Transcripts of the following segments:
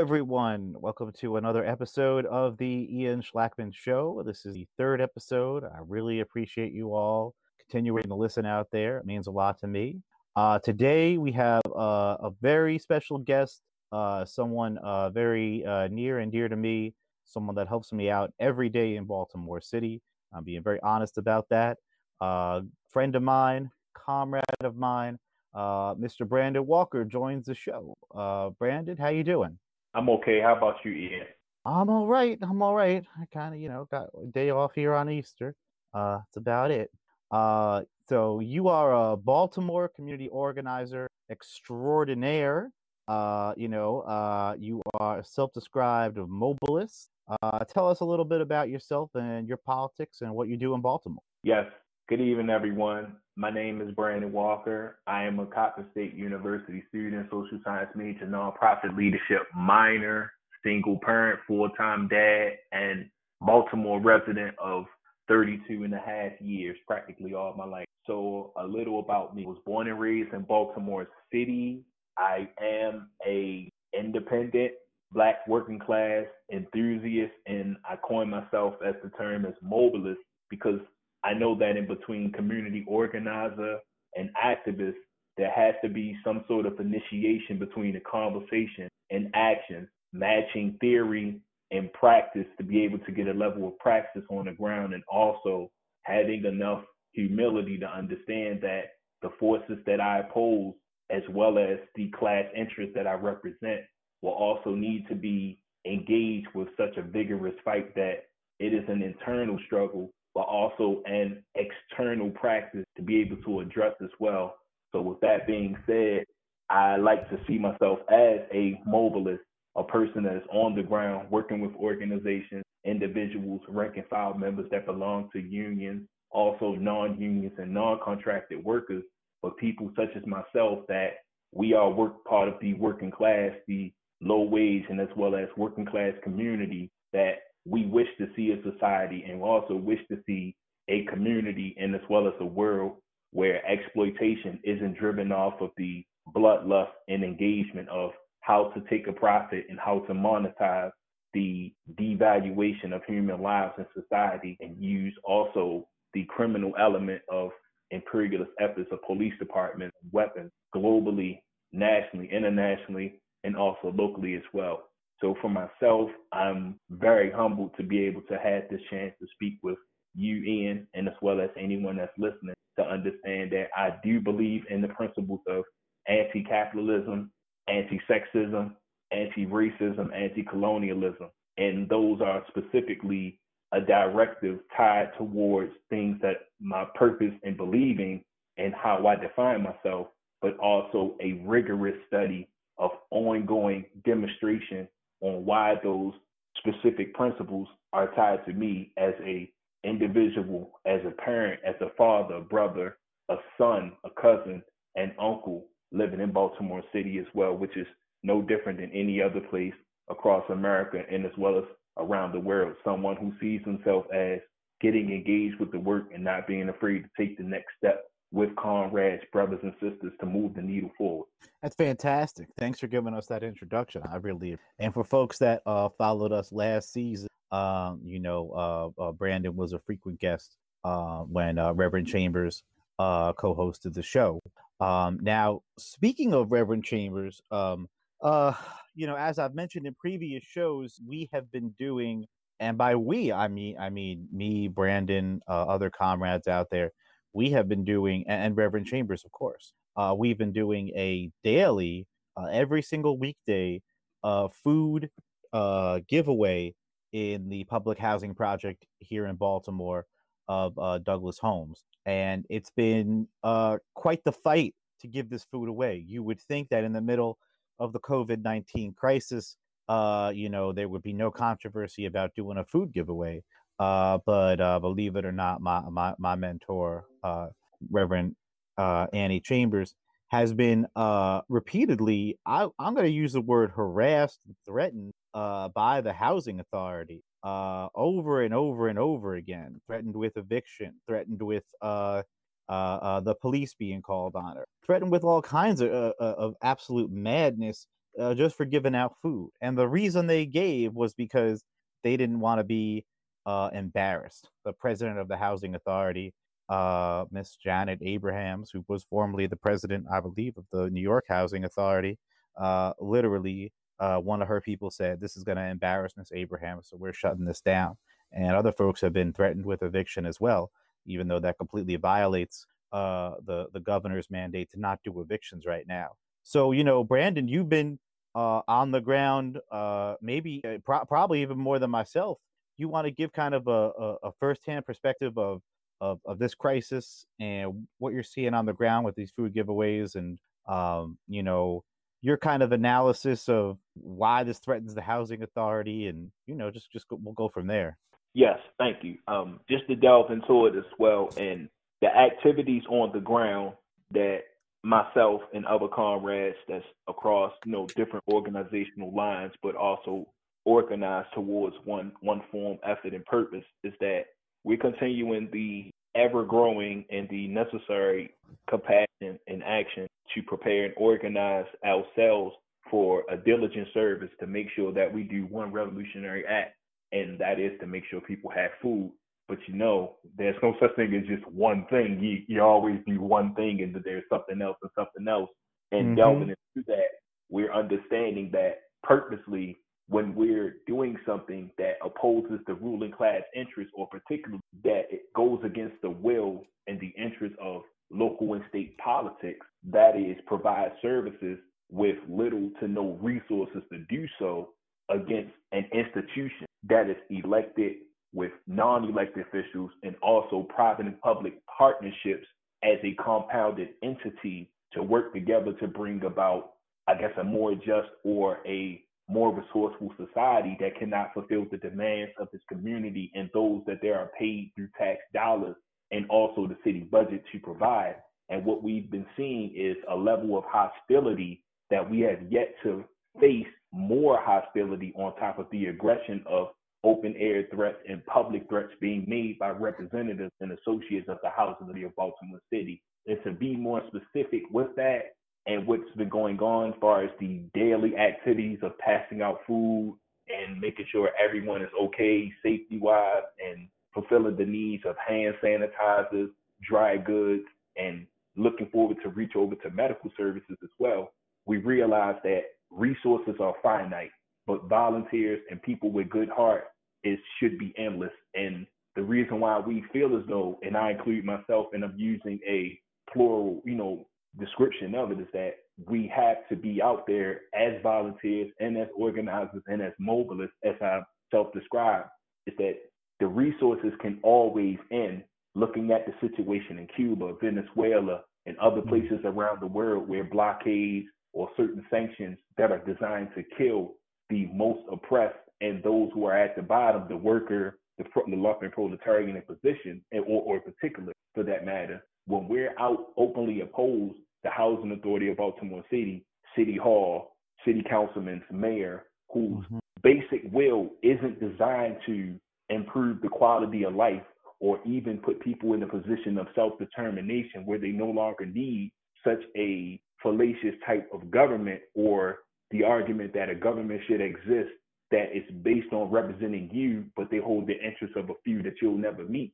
everyone. Welcome to another episode of the Ian Schlakman Show. This is the third episode. I really appreciate you all continuing to listen out there. It means a lot to me. Uh, today we have uh, a very special guest, uh, someone uh, very uh, near and dear to me, someone that helps me out every day in Baltimore City. I'm being very honest about that. Uh, friend of mine, comrade of mine, Mr. Brandon Walker joins the show. Brandon, how you doing? I'm okay. How about you, Ian? I'm all right. I'm all right. I kind of, you know, got a day off here on Easter. Uh, that's about it. Uh, so you are a Baltimore community organizer extraordinaire. Uh, you know, uh, you are self-described mobilist. Uh, tell us a little bit about yourself and your politics and what you do in Baltimore. Yes. Good evening, everyone. My name is Brandon Walker. I am a Coppin State University student, social science major, nonprofit leadership minor, single parent, full-time dad, and Baltimore resident of 32 and a half years, practically all my life. So a little about me. I was born and raised in Baltimore City. I am a independent black working class enthusiast and I coin myself as the term as mobilist because I know that in between community organizer and activist, there has to be some sort of initiation between the conversation and action, matching theory and practice to be able to get a level of practice on the ground and also having enough humility to understand that the forces that I oppose, as well as the class interests that I represent, will also need to be engaged with such a vigorous fight that it is an internal struggle, but also an external practice to be able to address as well. So, with that being said, I like to see myself as a mobilist a person that is on the ground working with organizations, individuals, rank and file members that belong to unions, also non-unions and non-contracted workers, but people such as myself that we are work part of the working class, the low wage and as well as working class community that we wish to see a society and we also wish to see a community and as well as a world where exploitation isn't driven off of the bloodlust and engagement of how to take a profit and how to monetize the devaluation of human lives in society and use also the criminal element of imperialist efforts of police departments, weapons globally, nationally, internationally, and also locally as well. So for myself, I'm very humbled to be able to have this chance to speak with you, Ian, and as well as anyone that's listening to understand that I do believe in the principles of anti-capitalism, anti-sexism, anti-racism, anti-colonialism. And those are specifically a directive tied towards things that my purpose in believing and how I define myself, but also a rigorous study of ongoing demonstration on why those specific principles are tied to me as a individual, as a parent, as a father, a brother, a son, a cousin, an uncle, living in Baltimore City as well, which is no different than any other place across America and as well as around the world. Someone who sees himself as getting engaged with the work and not being afraid to take the next step with comrades, brothers, and sisters to move the needle forward. That's fantastic. Thanks for giving us that introduction. I really and for folks that uh, followed us last season, um, you know, uh, uh, Brandon was a frequent guest uh, when uh, Reverend Chambers uh, co-hosted the show. Um, now, speaking of Reverend Chambers, um, you know, as I've mentioned in previous shows, we have been doing, and by we, I mean, I mean me, Brandon, other comrades out there, we have been doing, and Reverend Chambers, of course, uh, we've been doing a daily, uh, every single weekday, uh, food uh, giveaway in the public housing project here in Baltimore of uh, Douglass Homes and it's been uh, quite the fight to give this food away. You would think that in the middle of the COVID 19 crisis, you know, there would be no controversy about doing a food giveaway. Uh, but uh, believe it or not, my, my, my mentor, uh, Reverend uh, Annie Chambers, has been uh, repeatedly, I, am going to use the word harassed, threatened uh, by the housing authority over and over and over again, threatened with eviction, threatened with the police being called on her, threatened with all kinds of, of absolute madness just for giving out food. And the reason they gave was because they didn't want to be uh, embarrassed. The president of the housing authority, uh, Miss Janet Abrahms, who was formerly the president, I believe, of the New York Housing Authority, uh, literally, uh, one of her people said, "This is going to embarrass Miss Abrahms, so we're shutting this down." And other folks have been threatened with eviction as well, even though that completely violates uh, the the governor's mandate to not do evictions right now. So you know, Brandon, you've been uh, on the ground, maybe pro- probably even more than myself. You want to give kind of a, a, a firsthand perspective of, of of this crisis and what you're seeing on the ground with these food giveaways, and um, you know your kind of analysis of why this threatens the housing authority, and you know just just go, we'll go from there. Yes, thank you. Um, just to delve into it as well, and the activities on the ground that myself and other comrades that's across you know different organizational lines, but also organized towards one one form, effort, and purpose is that we're continuing the ever growing and the necessary compassion and action to prepare and organize ourselves for a diligent service to make sure that we do one revolutionary act, and that is to make sure people have food but you know, there's no such thing as just one thing. You you always do one thing, and there's something else and something else. And mm-hmm. delving into that, we're understanding that purposely when we're doing something that opposes the ruling class interest, or particularly that it goes against the will and the interest of local and state politics, that is, provide services with little to no resources to do so against an institution that is elected with non-elected officials and also private and public partnerships as a compounded entity to work together to bring about, I guess, a more just or a more resourceful society that cannot fulfill the demands of this community and those that they are paid through tax dollars and also the city budget to provide. And what we've been seeing is a level of hostility that we have yet to face more hostility on top of the aggression of open air threats and public threats being made by representatives and associates of the House of the Baltimore City. And to be more specific with that and what's been going on as far as the daily activities of passing out food and making sure everyone is okay safety wise and fulfilling the needs of hand sanitizers, dry goods, and looking forward to reach over to medical services as well, we realize that resources are finite but volunteers and people with good heart is should be endless. And the reason why we feel as though, and I include myself, and I'm using a plural, you know, description of it, is that we have to be out there as volunteers and as organizers and as mobilists, as I self-describe, is that the resources can always end. Looking at the situation in Cuba, Venezuela, and other mm-hmm. places around the world where blockades or certain sanctions that are designed to kill the most oppressed and those who are at the bottom, the worker, the, the proletarian in position, and, or, or particular for that matter, when we're out openly opposed, the housing authority of Baltimore City, City Hall, city councilman's mayor, whose mm-hmm. basic will isn't designed to improve the quality of life or even put people in a position of self-determination where they no longer need such a fallacious type of government or the argument that a government should exist that is based on representing you, but they hold the interests of a few that you'll never meet.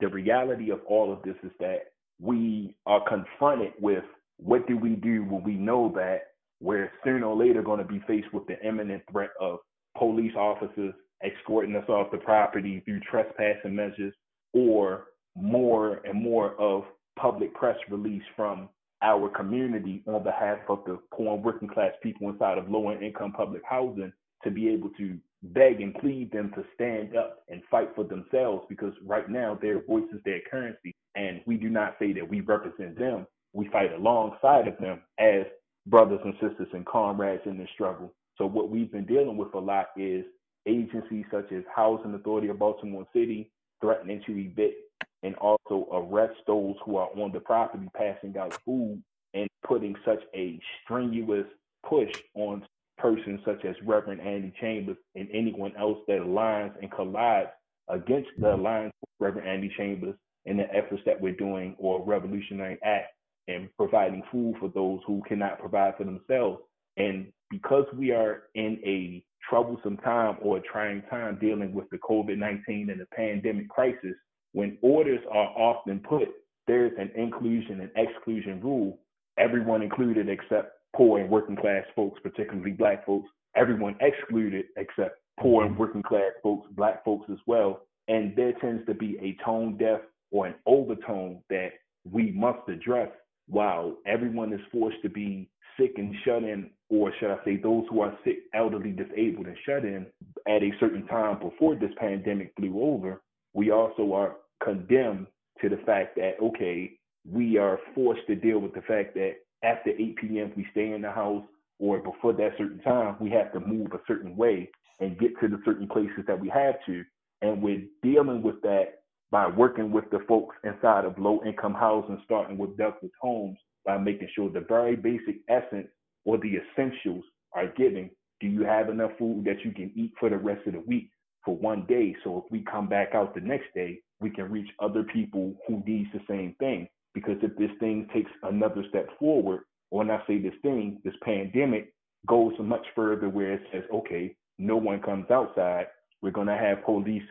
The reality of all of this is that we are confronted with what do we do when we know that we're sooner or later going to be faced with the imminent threat of police officers escorting us off the property through trespassing measures or more and more of public press release from our community on behalf of the poor and working class people inside of lower income public housing to be able to beg and plead them to stand up and fight for themselves because right now their voice is their currency. And we do not say that we represent them. We fight alongside of them as brothers and sisters and comrades in this struggle. So what we've been dealing with a lot is agencies such as Housing Authority of Baltimore City threatening to evict and also arrest those who are on the property passing out food and putting such a strenuous push on persons such as Reverend Annie Chambers and anyone else that aligns and collides against the alliance with Reverend Annie Chambers and the efforts that we're doing or Revolutionary Act and providing food for those who cannot provide for themselves. And because we are in a troublesome time or a trying time dealing with the COVID 19 and the pandemic crisis, when orders are often put, there's an inclusion and exclusion rule, everyone included except poor and working class folks, particularly black folks, everyone excluded except poor and mm-hmm. working class folks, black folks as well. And there tends to be a tone deaf or an overtone that we must address while everyone is forced to be sick and shut in, or should I say, those who are sick, elderly, disabled, and shut in at a certain time before this pandemic blew over, we also are condemned to the fact that, okay, we are forced to deal with the fact that after 8 p.m., we stay in the house, or before that certain time, we have to move a certain way and get to the certain places that we have to. And we're dealing with that by working with the folks inside of low income housing, starting with Douglass Homes, by making sure the very basic essence or the essentials are given. Do you have enough food that you can eat for the rest of the week for one day? So if we come back out the next day, we can reach other people who needs the same thing. Because if this thing takes another step forward, or when I say this thing, this pandemic goes much further where it says, okay, no one comes outside, we're gonna have police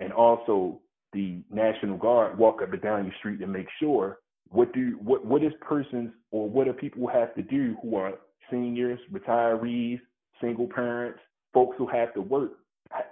and also the National Guard walk up and down your street to make sure what do what what is persons or what do people have to do who are seniors, retirees, single parents, folks who have to work?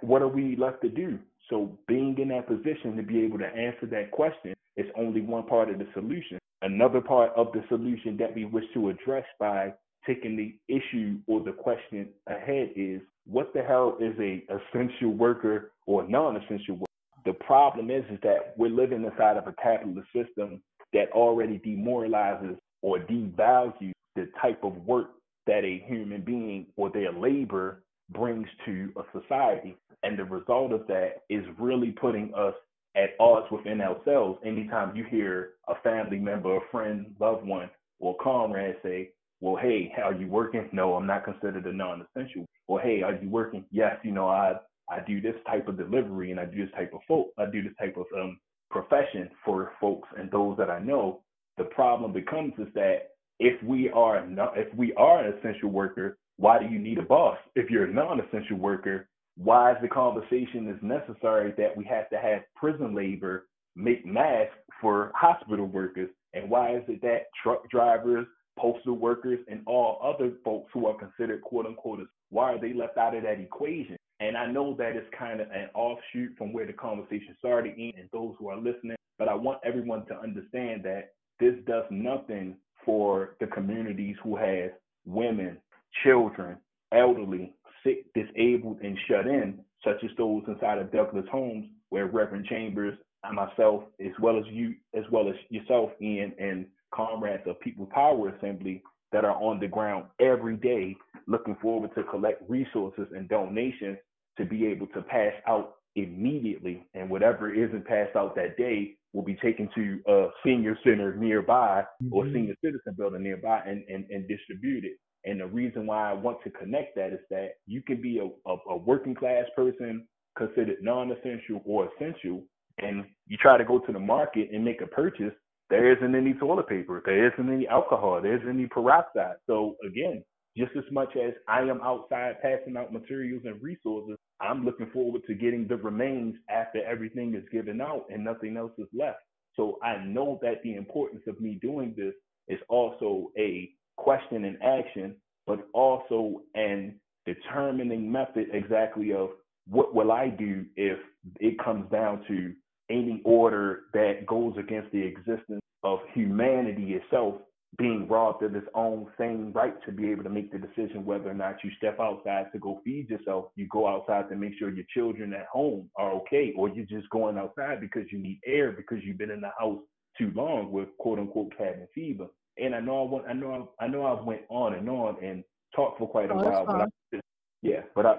What are we left to do? So being in that position to be able to answer that question is only one part of the solution. Another part of the solution that we wish to address by taking the issue or the question ahead is what the hell is a essential worker or non-essential worker? The problem is, is that we're living inside of a capitalist system that already demoralizes or devalues the type of work that a human being or their labor brings to a society. And the result of that is really putting us at odds within ourselves. Anytime you hear a family member, a friend, loved one, or comrade say, Well, hey, how are you working? No, I'm not considered a non essential. Well, hey, are you working? Yes, you know, I I do this type of delivery and I do this type of folk, I do this type of um, profession for folks and those that I know. The problem becomes is that if we are not, if we are an essential worker, why do you need a boss? If you're a non-essential worker, why is the conversation is necessary that we have to have prison labor make masks for hospital workers? And why is it that truck drivers, postal workers, and all other folks who are considered quote unquote, why are they left out of that equation? And I know that it's kind of an offshoot from where the conversation started and those who are listening, but I want everyone to understand that this does nothing for the communities who have women, children, elderly, sick, disabled, and shut in, such as those inside of Douglass Homes, where Reverend Chambers and myself, as well as you, as well as yourself, Ian, and comrades of People Power Assembly that are on the ground every day looking forward to collect resources and donations to be able to pass out immediately. And whatever isn't passed out that day will be taken to a senior center nearby mm-hmm. or senior citizen building nearby and, and, and distributed. And the reason why I want to connect that is that you can be a, a, a working class person considered non-essential or essential, and you try to go to the market and make a purchase, there isn't any toilet paper, there isn't any alcohol, there isn't any peroxide. So again, just as much as I am outside passing out materials and resources, I'm looking forward to getting the remains after everything is given out and nothing else is left. So I know that the importance of me doing this is also a question and action, but also an determining method exactly of what will I do if it comes down to any order that goes against the existence of humanity itself being robbed of its own same right to be able to make the decision whether or not you step outside to go feed yourself, you go outside to make sure your children at home are okay, or you're just going outside because you need air because you've been in the house too long with quote unquote cabin fever. And I know I went, I know I, I know I went on and on and talked for quite a oh, while, but I, yeah, but I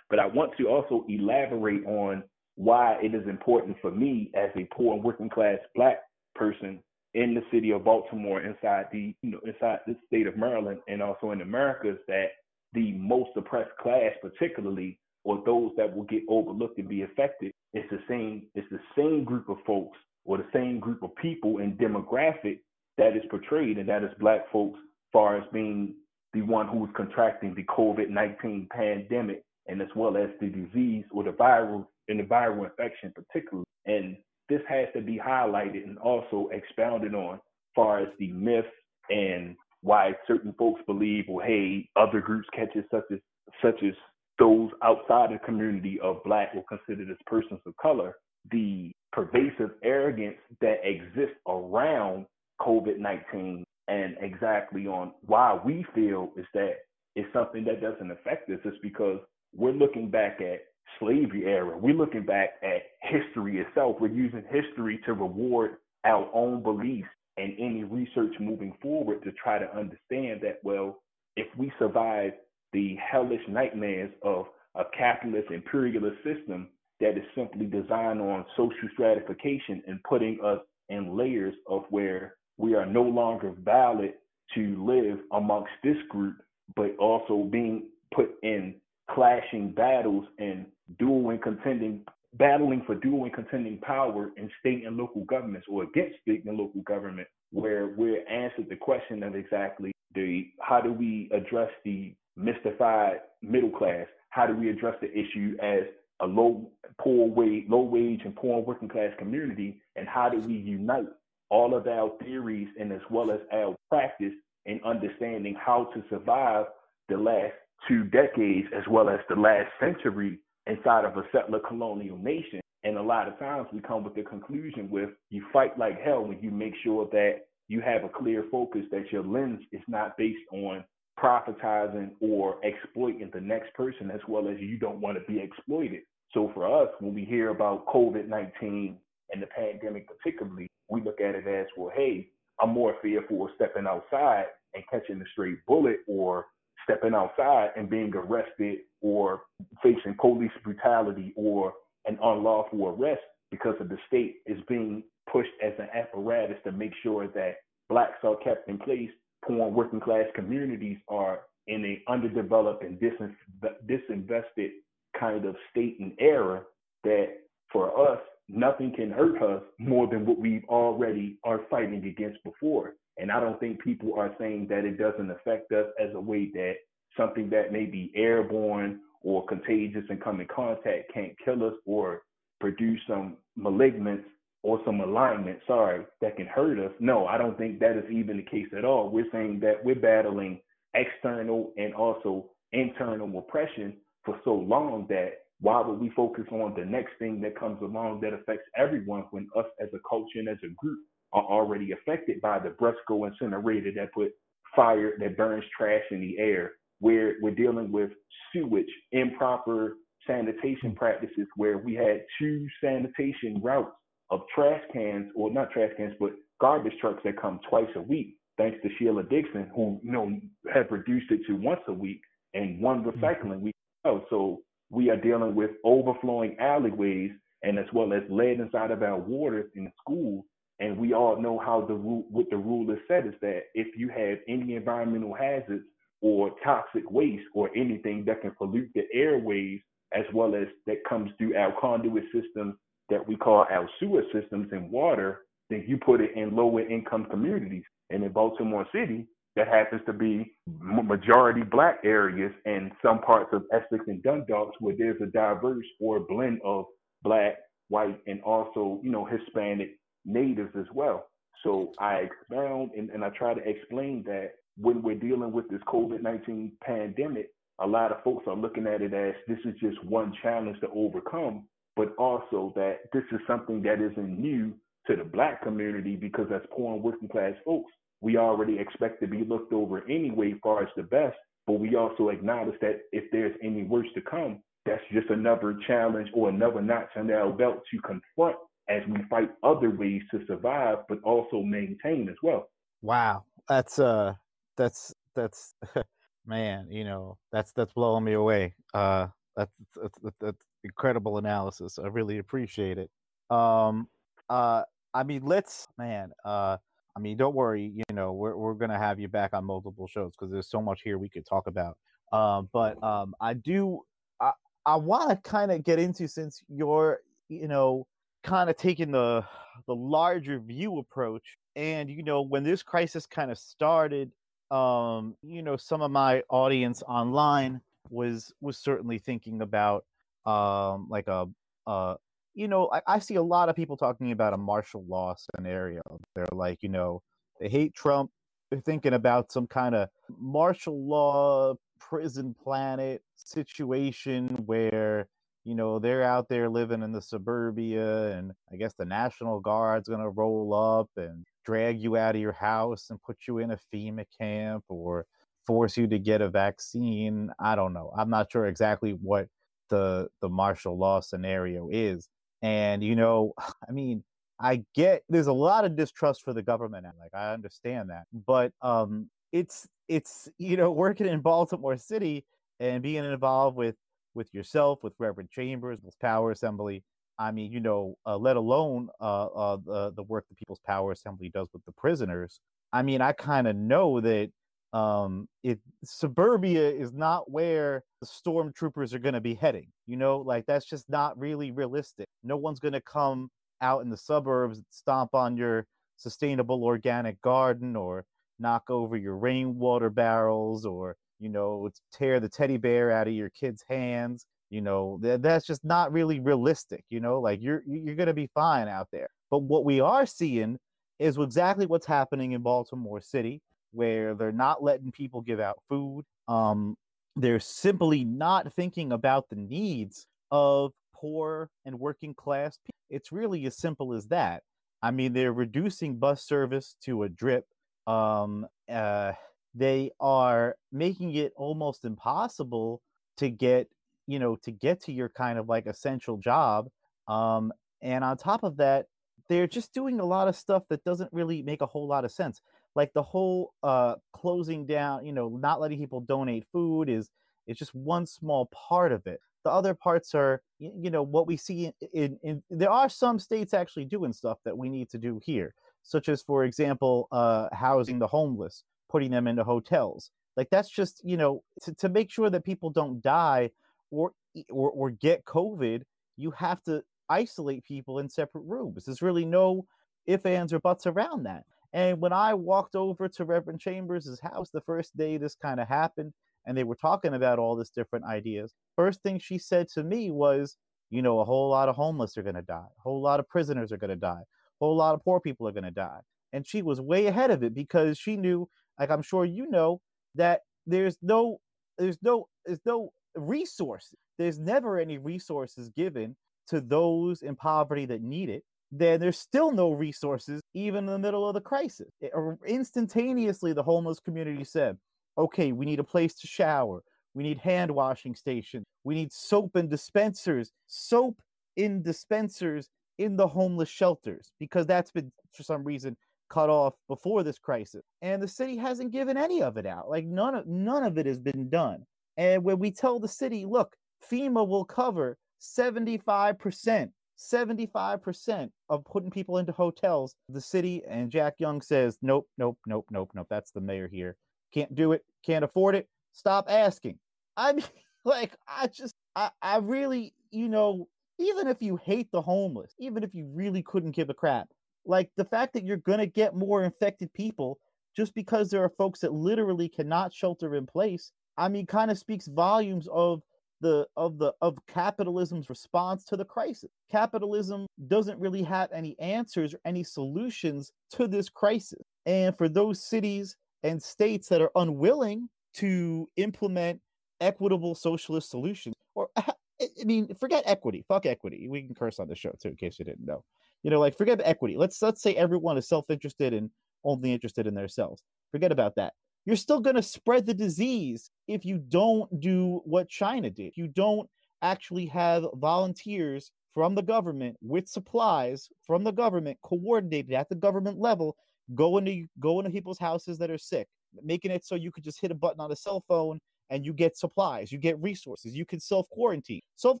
but I want to also elaborate on why it is important for me as a poor and working class black person in the city of Baltimore, inside the you know inside the state of Maryland, and also in Americas, that the most oppressed class, particularly, or those that will get overlooked and be affected, it's the same. It's the same group of folks or the same group of people and demographic that is portrayed, and that is Black folks, far as being the one who's contracting the COVID 19 pandemic and as well as the disease or the viral and the viral infection particularly. And this has to be highlighted and also expounded on far as the myths and why certain folks believe, well, hey, other groups catch it such as such as those outside the community of black or considered as persons of color, the pervasive arrogance that exists around COVID 19 and exactly on why we feel is that it's something that doesn't affect us It's because we're looking back at slavery era. We're looking back at history itself. We're using history to reward our own beliefs and any research moving forward to try to understand that, well, if we survive the hellish nightmares of a capitalist imperialist system that is simply designed on social stratification and putting us in layers of where we are no longer valid to live amongst this group, but also being put in clashing battles and dual and contending battling for dual and contending power in state and local governments or against state and local government, where we're answered the question of exactly the how do we address the mystified middle class? How do we address the issue as a low poor wage, low wage and poor working class community? And how do we unite all of our theories and as well as our practice in understanding how to survive the last two decades as well as the last century inside of a settler colonial nation. And a lot of times we come with the conclusion with you fight like hell when you make sure that you have a clear focus that your lens is not based on profitizing or exploiting the next person as well as you don't want to be exploited. So for us, when we hear about COVID 19 and the pandemic particularly, we look at it as well, hey, I'm more fearful of stepping outside and catching a straight bullet or stepping outside and being arrested or facing police brutality or an unlawful arrest because of the state is being pushed as an apparatus to make sure that blacks are kept in place, poor working class communities are in a underdeveloped and disinvested kind of state and era that for us, nothing can hurt us more than what we've already are fighting against before. And I don't think people are saying that it doesn't affect us as a way that something that may be airborne or contagious and come in contact can't kill us or produce some malignance or some alignment, sorry, that can hurt us. No, I don't think that is even the case at all. We're saying that we're battling external and also internal oppression for so long that why would we focus on the next thing that comes along that affects everyone when us as a culture and as a group are already affected by the BRESCO incinerator that put fire that burns trash in the air. Where we're dealing with sewage, improper sanitation mm. practices, where we had two sanitation routes of trash cans, or not trash cans, but garbage trucks that come twice a week, thanks to Sheila Dixon, who you know have reduced it to once a week and one mm. recycling week. Oh, so we are dealing with overflowing alleyways and as well as lead inside of our waters in schools and we all know how the rule, what the rule is set is that if you have any environmental hazards or toxic waste or anything that can pollute the airways, as well as that comes through our conduit systems that we call our sewer systems and water, then you put it in lower income communities. And in Baltimore City, that happens to be majority black areas and some parts of Essex and Dundalk where there's a diverse or blend of black, white, and also, you know, Hispanic natives as well. So I expound and, and I try to explain that when we're dealing with this COVID 19 pandemic, a lot of folks are looking at it as this is just one challenge to overcome, but also that this is something that isn't new to the black community because as poor and working class folks, we already expect to be looked over anyway far as the best, but we also acknowledge that if there's any worse to come, that's just another challenge or another notch on our belt to confront as we fight other ways to survive, but also maintain as well. Wow, that's uh, that's that's man, you know, that's that's blowing me away. Uh, that's that's, that's incredible analysis. I really appreciate it. Um, uh, I mean, let's man, uh. I mean, don't worry. You know, we're we're gonna have you back on multiple shows because there's so much here we could talk about. Um, but um, I do. I I want to kind of get into since you're you know kind of taking the the larger view approach. And you know, when this crisis kind of started, um, you know, some of my audience online was was certainly thinking about um like a uh you know, I, I see a lot of people talking about a martial law scenario. They're like, you know, they hate Trump. They're thinking about some kind of martial law prison planet situation where you know they're out there living in the suburbia and i guess the national guard's going to roll up and drag you out of your house and put you in a fema camp or force you to get a vaccine i don't know i'm not sure exactly what the the martial law scenario is and you know i mean i get there's a lot of distrust for the government and like i understand that but um it's it's you know working in baltimore city and being involved with with yourself, with Reverend Chambers, with Power Assembly. I mean, you know, uh, let alone uh, uh, the the work the People's Power Assembly does with the prisoners. I mean, I kind of know that um, it suburbia is not where the stormtroopers are going to be heading. You know, like that's just not really realistic. No one's going to come out in the suburbs, stomp on your sustainable organic garden, or knock over your rainwater barrels, or you know, tear the teddy bear out of your kid's hands. You know, th- that's just not really realistic. You know, like you're you're gonna be fine out there. But what we are seeing is exactly what's happening in Baltimore City, where they're not letting people give out food. Um, they're simply not thinking about the needs of poor and working class people. It's really as simple as that. I mean, they're reducing bus service to a drip. Um, uh, they are making it almost impossible to get you know to get to your kind of like essential job um and on top of that they're just doing a lot of stuff that doesn't really make a whole lot of sense like the whole uh closing down you know not letting people donate food is is just one small part of it the other parts are you know what we see in, in, in there are some states actually doing stuff that we need to do here such as for example uh housing the homeless putting them into hotels. Like that's just you know to, to make sure that people don't die or or or get COVID, you have to isolate people in separate rooms. There's really no if ands or buts around that. And when I walked over to Reverend Chambers' house the first day this kind of happened, and they were talking about all this different ideas, first thing she said to me was, you know, a whole lot of homeless are going to die, a whole lot of prisoners are going to die, a whole lot of poor people are going to die. And she was way ahead of it because she knew like I'm sure you know, that there's no there's no there's no resource. There's never any resources given to those in poverty that need it. Then there's still no resources even in the middle of the crisis. It, instantaneously, the homeless community said, "Okay, we need a place to shower. We need hand washing stations. We need soap and dispensers. Soap in dispensers in the homeless shelters because that's been for some reason cut off before this crisis and the city hasn't given any of it out like none of none of it has been done and when we tell the city look fema will cover 75% 75% of putting people into hotels the city and jack young says nope nope nope nope nope that's the mayor here. Can't do it can't afford it. Stop asking. I mean like i just i, I really you know even if you hate the homeless even if you really couldn't give a crap like the fact that you're going to get more infected people just because there are folks that literally cannot shelter in place i mean kind of speaks volumes of the of the of capitalism's response to the crisis capitalism doesn't really have any answers or any solutions to this crisis and for those cities and states that are unwilling to implement equitable socialist solutions or i mean forget equity fuck equity we can curse on the show too in case you didn't know you know, like forget equity. Let's let's say everyone is self-interested and only interested in themselves. Forget about that. You're still going to spread the disease if you don't do what China did. You don't actually have volunteers from the government with supplies from the government coordinated at the government level go into go into people's houses that are sick, making it so you could just hit a button on a cell phone and you get supplies, you get resources, you can self quarantine. Self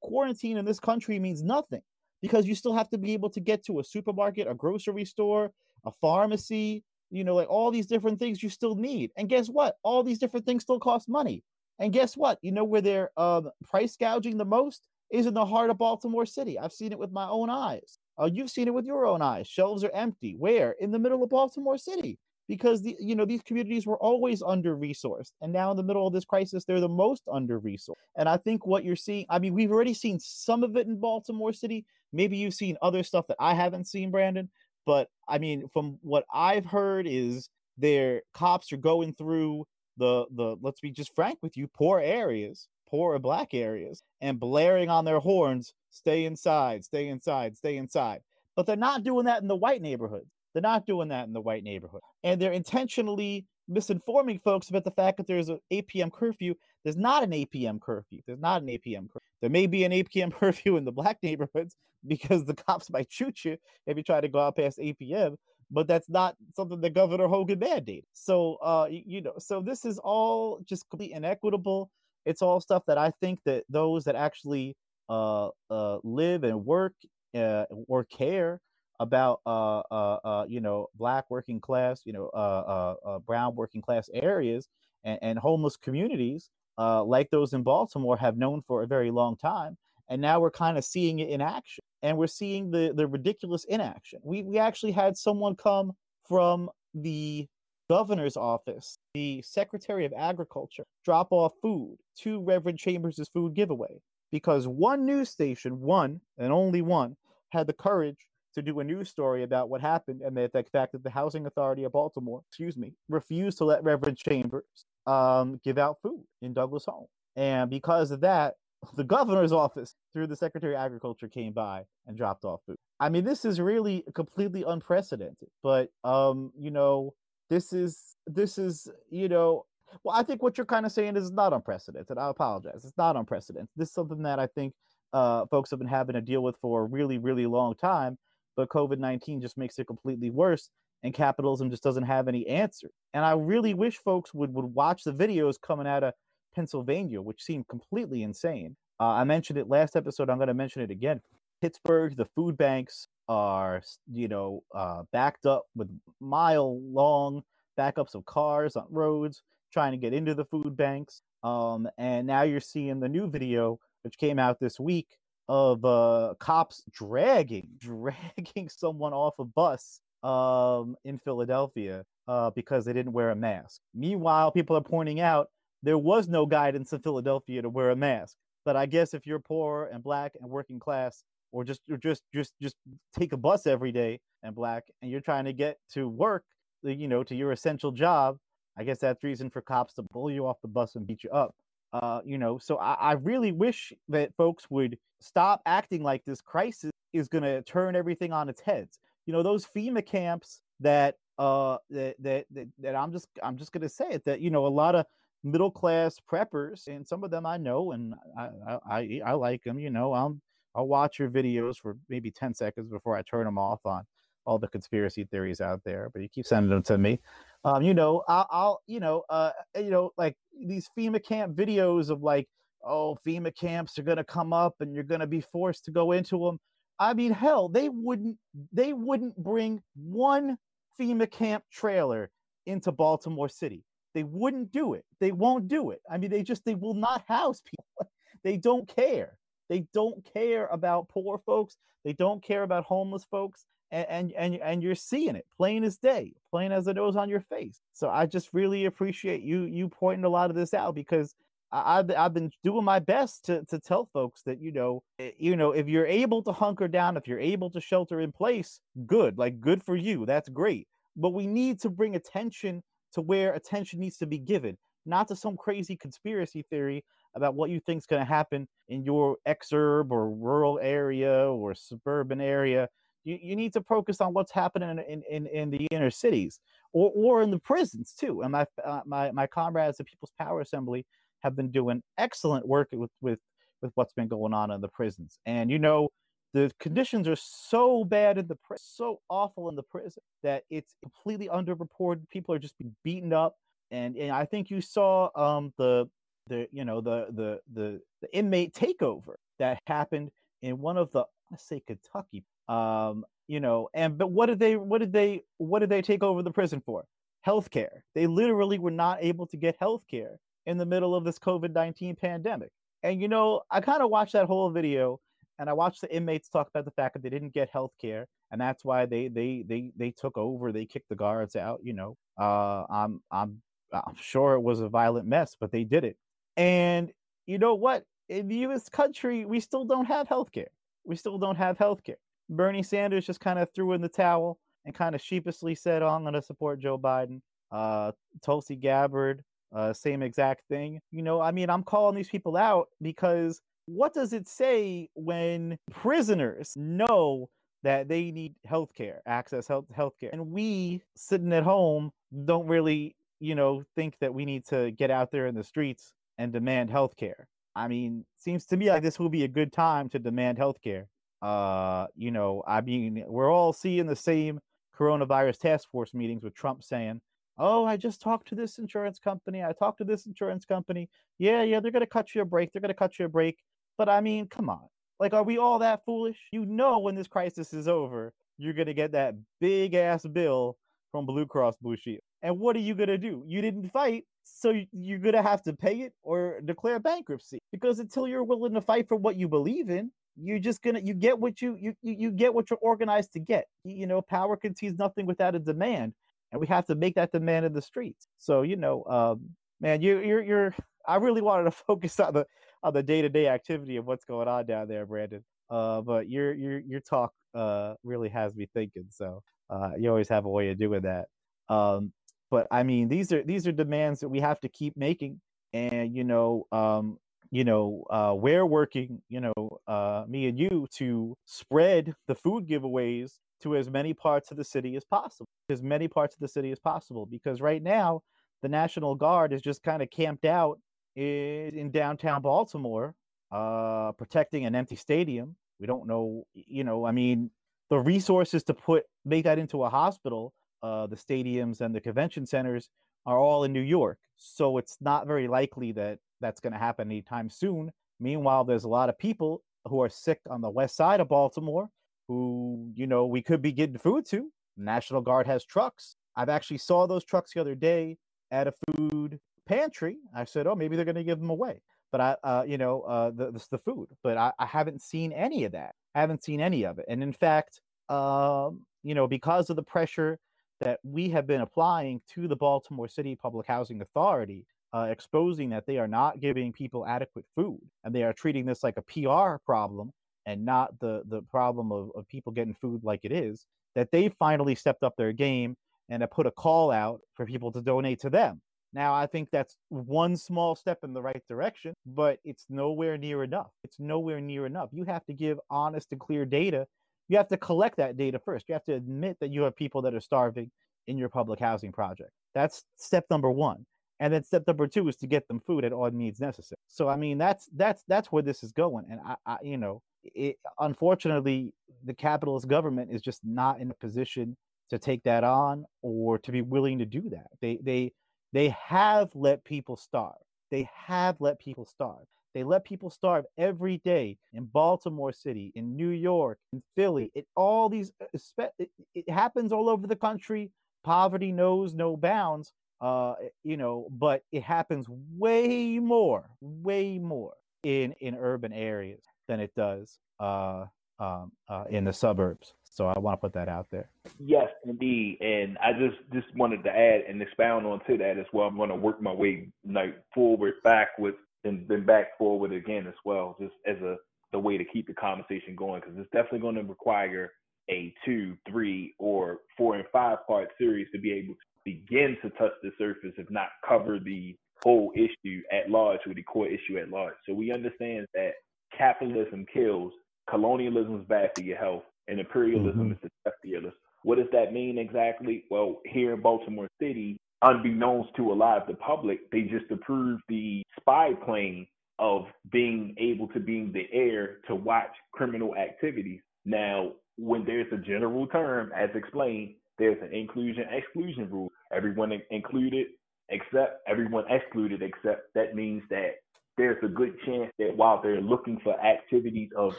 quarantine in this country means nothing because you still have to be able to get to a supermarket, a grocery store, a pharmacy, you know, like all these different things you still need. And guess what? All these different things still cost money. And guess what? You know where they're um, price gouging the most is in the heart of Baltimore City. I've seen it with my own eyes. Uh, you've seen it with your own eyes. Shelves are empty. Where? In the middle of Baltimore City because the you know these communities were always under resourced and now in the middle of this crisis they're the most under resourced and i think what you're seeing i mean we've already seen some of it in baltimore city maybe you've seen other stuff that i haven't seen brandon but i mean from what i've heard is their cops are going through the the let's be just frank with you poor areas poor black areas and blaring on their horns stay inside stay inside stay inside but they're not doing that in the white neighborhoods they're not doing that in the white neighborhood. And they're intentionally misinforming folks about the fact that there's an 8 p.m. curfew. There's not an 8 p.m. curfew. There's not an 8 p.m. curfew. There may be an 8 p.m. curfew in the black neighborhoods because the cops might shoot you if you try to go out past 8 p.m. But that's not something that Governor Hogan mandated. So, uh, you know, so this is all just completely inequitable. It's all stuff that I think that those that actually uh, uh, live and work uh, or care about uh, uh, uh, you know black working class, you know uh, uh, uh, brown working class areas and, and homeless communities uh, like those in Baltimore have known for a very long time, and now we're kind of seeing it in action, and we're seeing the the ridiculous inaction. We we actually had someone come from the governor's office, the secretary of agriculture, drop off food to Reverend Chambers' food giveaway because one news station, one and only one, had the courage to do a news story about what happened and the, the fact that the housing authority of Baltimore, excuse me, refused to let Reverend Chambers um, give out food in Douglass Home. And because of that, the governor's office, through the Secretary of Agriculture, came by and dropped off food. I mean, this is really completely unprecedented. But um, you know, this is this is you know, well, I think what you're kind of saying is not unprecedented. I apologize. It's not unprecedented. This is something that I think uh, folks have been having to deal with for a really, really long time but COVID 19 just makes it completely worse. And capitalism just doesn't have any answer. And I really wish folks would, would watch the videos coming out of Pennsylvania, which seem completely insane. Uh, I mentioned it last episode. I'm going to mention it again. Pittsburgh, the food banks are, you know, uh, backed up with mile long backups of cars on roads trying to get into the food banks. Um, and now you're seeing the new video, which came out this week, of uh, cops dragging dragging someone off a bus um, in Philadelphia uh, because they didn't wear a mask. Meanwhile, people are pointing out there was no guidance in Philadelphia to wear a mask. But I guess if you're poor and black and working class, or just or just just just take a bus every day and black, and you're trying to get to work, you know, to your essential job, I guess that's reason for cops to pull you off the bus and beat you up. Uh, you know, so I, I really wish that folks would stop acting like this crisis is going to turn everything on its heads. You know, those FEMA camps that uh that that that, that I'm just I'm just going to say it that you know a lot of middle class preppers and some of them I know and I I I like them. You know, I'll I'll watch your videos for maybe ten seconds before I turn them off on all the conspiracy theories out there. But you keep sending them to me. Um, you know, I'll, I'll you know uh you know like these FEMA camp videos of like oh, FEMA camps are going to come up and you're going to be forced to go into them. I mean, hell, they wouldn't they wouldn't bring one FEMA camp trailer into Baltimore City. They wouldn't do it. They won't do it. I mean, they just they will not house people. they don't care. They don't care about poor folks. They don't care about homeless folks. And, and and and you're seeing it plain as day, plain as the nose on your face. So I just really appreciate you you pointing a lot of this out because I've I've been doing my best to to tell folks that you know eh, you know if you're able to hunker down, if you're able to shelter in place, good, like good for you. That's great. But we need to bring attention to where attention needs to be given, not to some crazy conspiracy theory about what you think is going to happen in your exurb or rural area or suburban area. You, you need to focus on what's happening in, in, in, the inner cities or, or in the prisons too. And my, uh, my, my comrades, the People's Power Assembly, have been doing excellent work with with with what's been going on in the prisons. And you know, the conditions are so bad in the prison, so awful in the prison that it's completely underreported. People are just being beaten up, and, and I think you saw um, the the you know the the the the inmate takeover that happened in one of the let's say Kentucky. Um, you know, and but what did they what did they what did they take over the prison for? Healthcare. They literally were not able to get healthcare in the middle of this COVID 19 pandemic. And, you know, I kind of watched that whole video and I watched the inmates talk about the fact that they didn't get health care and that's why they they they they took over. They kicked the guards out. You know, uh, I'm I'm I'm sure it was a violent mess, but they did it. And you know what? In the U.S. country, we still don't have health care. We still don't have health care. Bernie Sanders just kind of threw in the towel and kind of sheepishly said, "Oh, I'm going to support Joe Biden." Uh, Tulsi Gabbard, uh, same exact thing. You know, I mean, I'm calling these people out because what does it say when prisoners know that they need health care, access health health care, and we sitting at home don't really, you know, think that we need to get out there in the streets and demand health care. I mean, seems to me like this will be a good time to demand health care. Uh, you know, I mean, we're all seeing the same coronavirus task force meetings with Trump saying, "Oh, I just talked to this insurance company. I talked to this insurance company. Yeah, yeah, they're going to cut you a break. They're going to cut you a break." But I mean, come on. Like, are we all that foolish? You know, when this crisis is over, you're going to get that big ass bill from Blue Cross Blue Shield. And what are you going to do? You didn't fight, so you're going to have to pay it or declare bankruptcy. Because until you're willing to fight for what you believe in, you're just gonna you get what you you you get what you're organized to get. You know, power concedes nothing without a demand, and we have to make that demand in the streets. So you know, um, man, you you're you're. I really wanted to focus on the on the day to day activity of what's going on down there, Brandon. Uh, but your your your talk uh really has me thinking. So uh, you always have a way of doing that. Um, but I mean, these are these are demands that we have to keep making, and you know, um, you know, uh, we're working, you know, uh, me and you to spread the food giveaways to as many parts of the city as possible, as many parts of the city as possible. Because right now, the National Guard is just kind of camped out in, in downtown Baltimore, uh, protecting an empty stadium. We don't know, you know, I mean, the resources to put make that into a hospital uh, the stadiums and the convention centers are all in New York. So it's not very likely that that's going to happen anytime soon. Meanwhile, there's a lot of people who are sick on the west side of Baltimore who, you know, we could be getting food to. National Guard has trucks. I've actually saw those trucks the other day at a food pantry. I said, oh, maybe they're going to give them away. But I, uh, you know, uh, the, the, food. But I, I haven't seen any of that. I haven't seen any of it. And in fact, um, you know, because of the pressure that we have been applying to the Baltimore City Public Housing Authority, uh, exposing that they are not giving people adequate food and they are treating this like a PR problem and not the, the problem of, of people getting food like it is, that they finally stepped up their game and have put a call out for people to donate to them. Now, I think that's one small step in the right direction, but it's nowhere near enough. It's nowhere near enough. You have to give honest and clear data you have to collect that data first. You have to admit that you have people that are starving in your public housing project. That's step number one. And then step number two is to get them food at all needs necessary. So I mean that's that's that's where this is going. And I, I you know, it, unfortunately, the capitalist government is just not in a position to take that on or to be willing to do that. They they they have let people starve. They have let people starve. They let people starve every day in Baltimore City, in New York, in Philly. It all these uh, it, it happens all over the country. Poverty knows no bounds. Uh, you know, but it happens way more, way more in in urban areas than it does uh, um, uh, in the suburbs. So I want to put that out there. Yes, indeed, and I just just wanted to add and expound on to that as well. I'm going to work my way like forward, backwards, and then back forward again as well, just as a the way to keep the conversation going because it's definitely going to require a two, three, or four and five part series to be able to begin to touch the surface, if not cover the whole issue at large or the core issue at large. So we understand that capitalism kills, colonialism is bad for your health, and imperialism mm-hmm. is the death dealers. What does that mean exactly? Well, here in Baltimore City, unbeknownst to a lot of the public, they just approved the spy plane of being able to be in the air to watch criminal activities. Now, when there's a general term, as explained, there's an inclusion exclusion rule. Everyone included except everyone excluded except that means that there's a good chance that while they're looking for activities of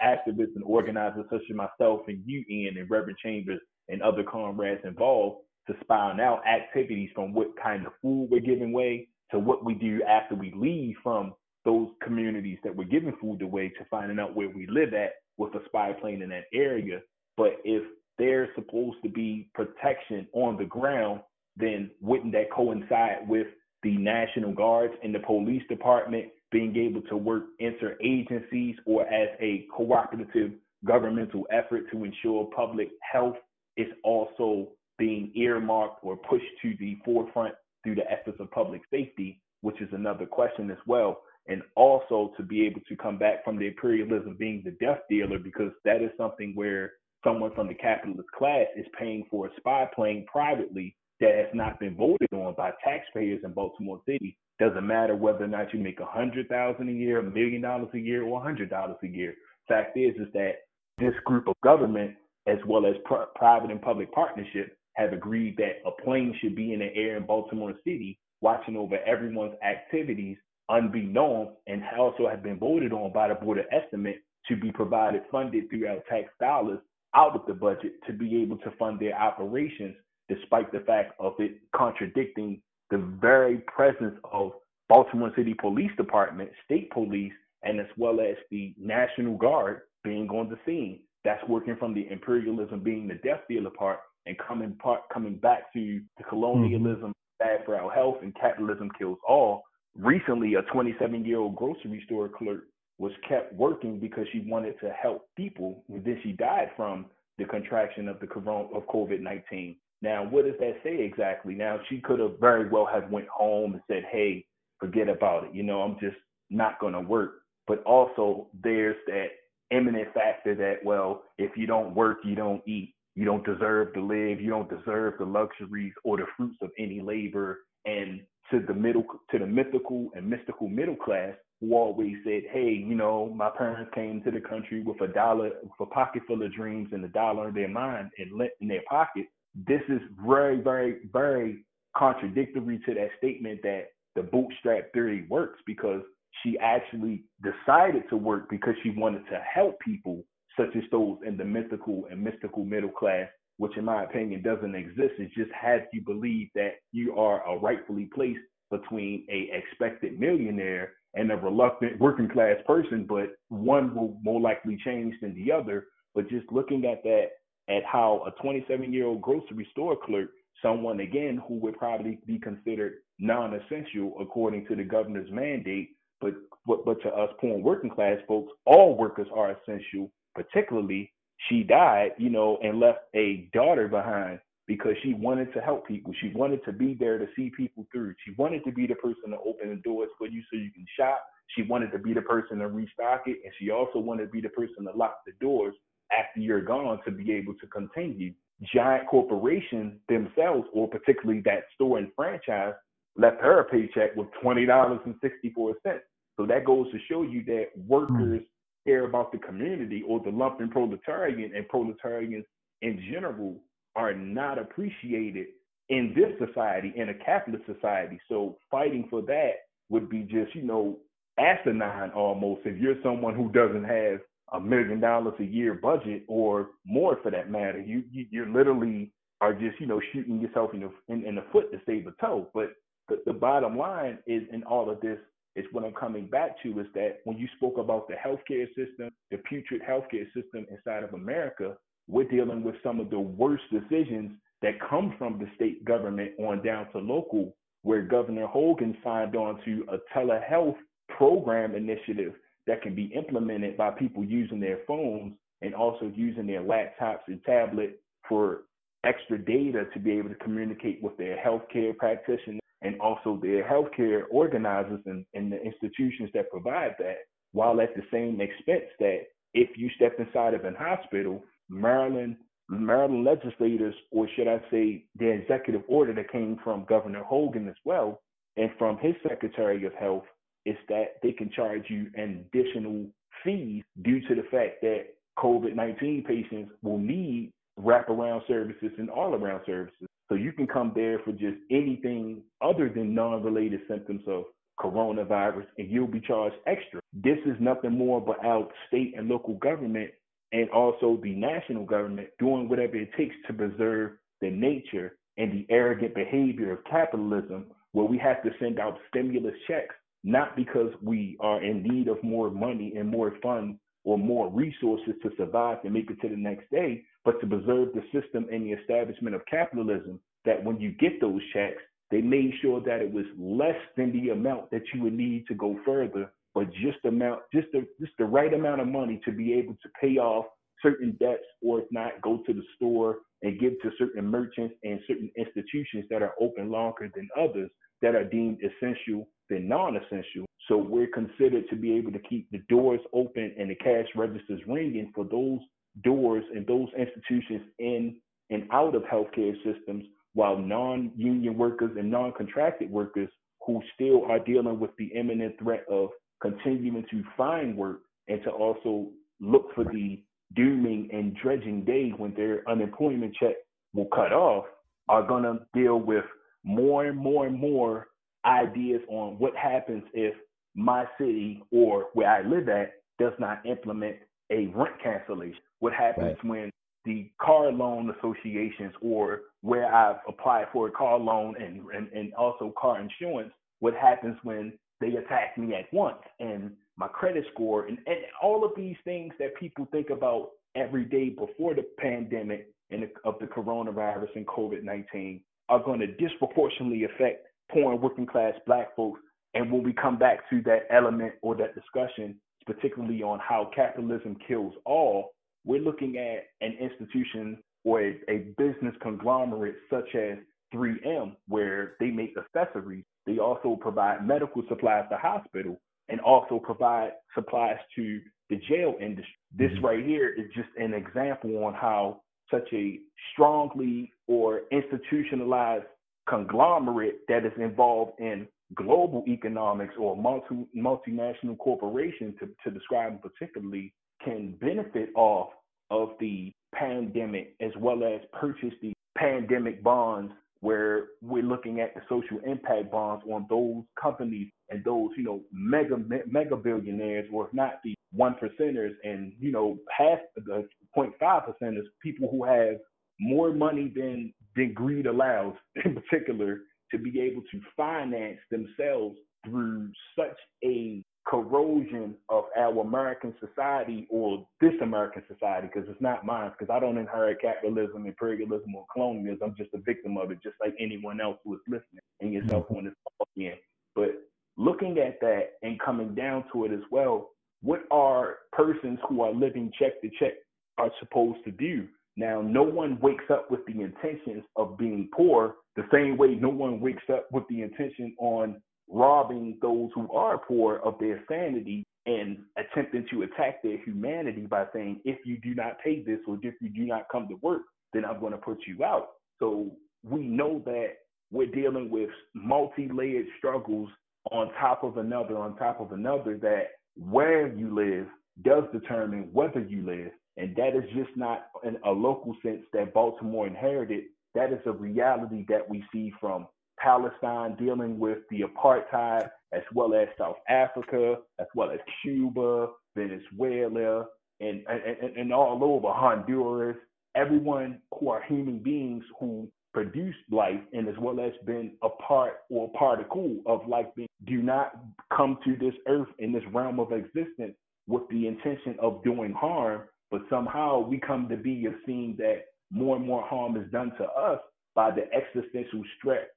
activists and organizers such as myself and you, Ian, and Reverend Chambers and other comrades involved, to spy on out activities from what kind of food we're giving away to what we do after we leave from those communities that we're giving food away to finding out where we live at with a spy plane in that area. But if there's supposed to be protection on the ground, then wouldn't that coincide with the National Guards and the police department being able to work interagencies or as a cooperative governmental effort to ensure public health is also being earmarked or pushed to the forefront through the efforts of public safety, which is another question as well. And also to be able to come back from the imperialism being the death dealer, because that is something where someone from the capitalist class is paying for a spy plane privately that has not been voted on by taxpayers in Baltimore City. Doesn't matter whether or not you make a hundred thousand a year, a million dollars a year, or a hundred dollars a year. Fact is, is that this group of government, as well as pr- private and public partnership, have agreed that a plane should be in the air in Baltimore City, watching over everyone's activities, unbeknownst, and also have been voted on by the Board of Estimate to be provided funded through our tax dollars out of the budget to be able to fund their operations, despite the fact of it contradicting the very presence of Baltimore City Police Department, state police, and as well as the National Guard being on the scene. That's working from the imperialism being the death dealer part and coming part coming back to the colonialism mm-hmm. bad for our health and capitalism kills all. Recently, a 27 year old grocery store clerk was kept working because she wanted to help people. And then she died from the contraction of the corona of COVID 19. Now, what does that say exactly? Now, she could have very well have went home and said, "Hey, forget about it. You know, I'm just not going to work." But also, there's that imminent factor that, well, if you don't work, you don't eat. You don't deserve to live. You don't deserve the luxuries or the fruits of any labor. And to the middle, to the mythical and mystical middle class, who always said, "Hey, you know, my parents came to the country with a dollar, with a pocket full of dreams and a dollar in their mind and lent in their pocket." This is very, very, very contradictory to that statement that the bootstrap theory works because she actually decided to work because she wanted to help people such as those in the mythical and mystical middle class, which in my opinion doesn't exist. It just has you believe that you are a rightfully placed between a expected millionaire and a reluctant working class person, but one will more likely change than the other. But just looking at that, at how a 27 year old grocery store clerk, someone again who would probably be considered non essential according to the governor's mandate, but, but but to us poor working class folks, all workers are essential. Particularly, she died, you know, and left a daughter behind because she wanted to help people. She wanted to be there to see people through. She wanted to be the person to open the doors for you so you can shop. She wanted to be the person to restock it, and she also wanted to be the person to lock the doors after you're gone to be able to continue. Giant corporations themselves, or particularly that store and franchise, left her a paycheck with twenty dollars and sixty four cents. So that goes to show you that workers hmm. care about the community or the lumpen proletarian and proletarians in general are not appreciated in this society, in a capitalist society. So fighting for that would be just, you know, asinine almost if you're someone who doesn't have a million dollars a year budget or more for that matter. You, you you're literally are just, you know, shooting yourself in the in, in the foot to save a toe. But the, the bottom line is in all of this is what I'm coming back to is that when you spoke about the healthcare system, the putrid healthcare system inside of America, we're dealing with some of the worst decisions that come from the state government on down to local, where Governor Hogan signed on to a telehealth program initiative that can be implemented by people using their phones and also using their laptops and tablets for extra data to be able to communicate with their healthcare practitioners and also their healthcare organizers and, and the institutions that provide that, while at the same expense that if you step inside of an hospital, Maryland Maryland legislators, or should I say, the executive order that came from Governor Hogan as well, and from his Secretary of Health, is that they can charge you an additional fees due to the fact that COVID 19 patients will need wraparound services and all around services. So you can come there for just anything other than non-related symptoms of coronavirus and you'll be charged extra. This is nothing more but our state and local government and also the national government doing whatever it takes to preserve the nature and the arrogant behavior of capitalism where we have to send out stimulus checks not because we are in need of more money and more funds or more resources to survive and make it to the next day, but to preserve the system and the establishment of capitalism, that when you get those checks, they made sure that it was less than the amount that you would need to go further, but just amount, just the just the right amount of money to be able to pay off certain debts, or if not, go to the store and give to certain merchants and certain institutions that are open longer than others that are deemed essential than non-essential. So we're considered to be able to keep the doors open and the cash registers ringing for those doors and those institutions in and out of healthcare systems, while non-union workers and non-contracted workers who still are dealing with the imminent threat of continuing to find work and to also look for the dooming and dredging day when their unemployment check will cut off are going to deal with more and more and more ideas on what happens if my city or where I live at does not implement a rent cancellation. What happens right. when the car loan associations or where I've applied for a car loan and, and, and also car insurance, what happens when they attack me at once and my credit score and, and all of these things that people think about every day before the pandemic and the, of the coronavirus and COVID-19 are going to disproportionately affect poor and working class black folks. And when we come back to that element or that discussion, particularly on how capitalism kills all, we're looking at an institution or a, a business conglomerate such as 3M, where they make accessories. They also provide medical supplies to hospitals and also provide supplies to the jail industry. This mm-hmm. right here is just an example on how such a strongly or institutionalized conglomerate that is involved in global economics or multi multinational corporation to, to describe particularly can benefit off of the pandemic as well as purchase the pandemic bonds where we're looking at the social impact bonds on those companies and those, you know, mega mega billionaires, or if not the one percenters, and you know, half the 0.5 percenters, people who have more money than than greed allows, in particular, to be able to finance themselves through such a corrosion of our American society or this American society, because it's not mine, because I don't inherit capitalism, imperialism, or colonialism. I'm just a victim of it, just like anyone else who is listening and yourself mm-hmm. when it's in. But looking at that and coming down to it as well, what are persons who are living check to check are supposed to do? Now, no one wakes up with the intentions of being poor the same way no one wakes up with the intention on robbing those who are poor of their sanity and attempting to attack their humanity by saying, if you do not pay this or if you do not come to work, then I'm going to put you out. So we know that we're dealing with multi layered struggles on top of another, on top of another, that where you live does determine whether you live. And that is just not in a local sense that Baltimore inherited. That is a reality that we see from Palestine dealing with the apartheid, as well as South Africa, as well as Cuba, Venezuela, and, and, and all over Honduras. Everyone who are human beings who produce life and as well as been a part or a particle of life being, do not come to this earth in this realm of existence with the intention of doing harm, but somehow we come to be of seeing that more and more harm is done to us by the existential threat,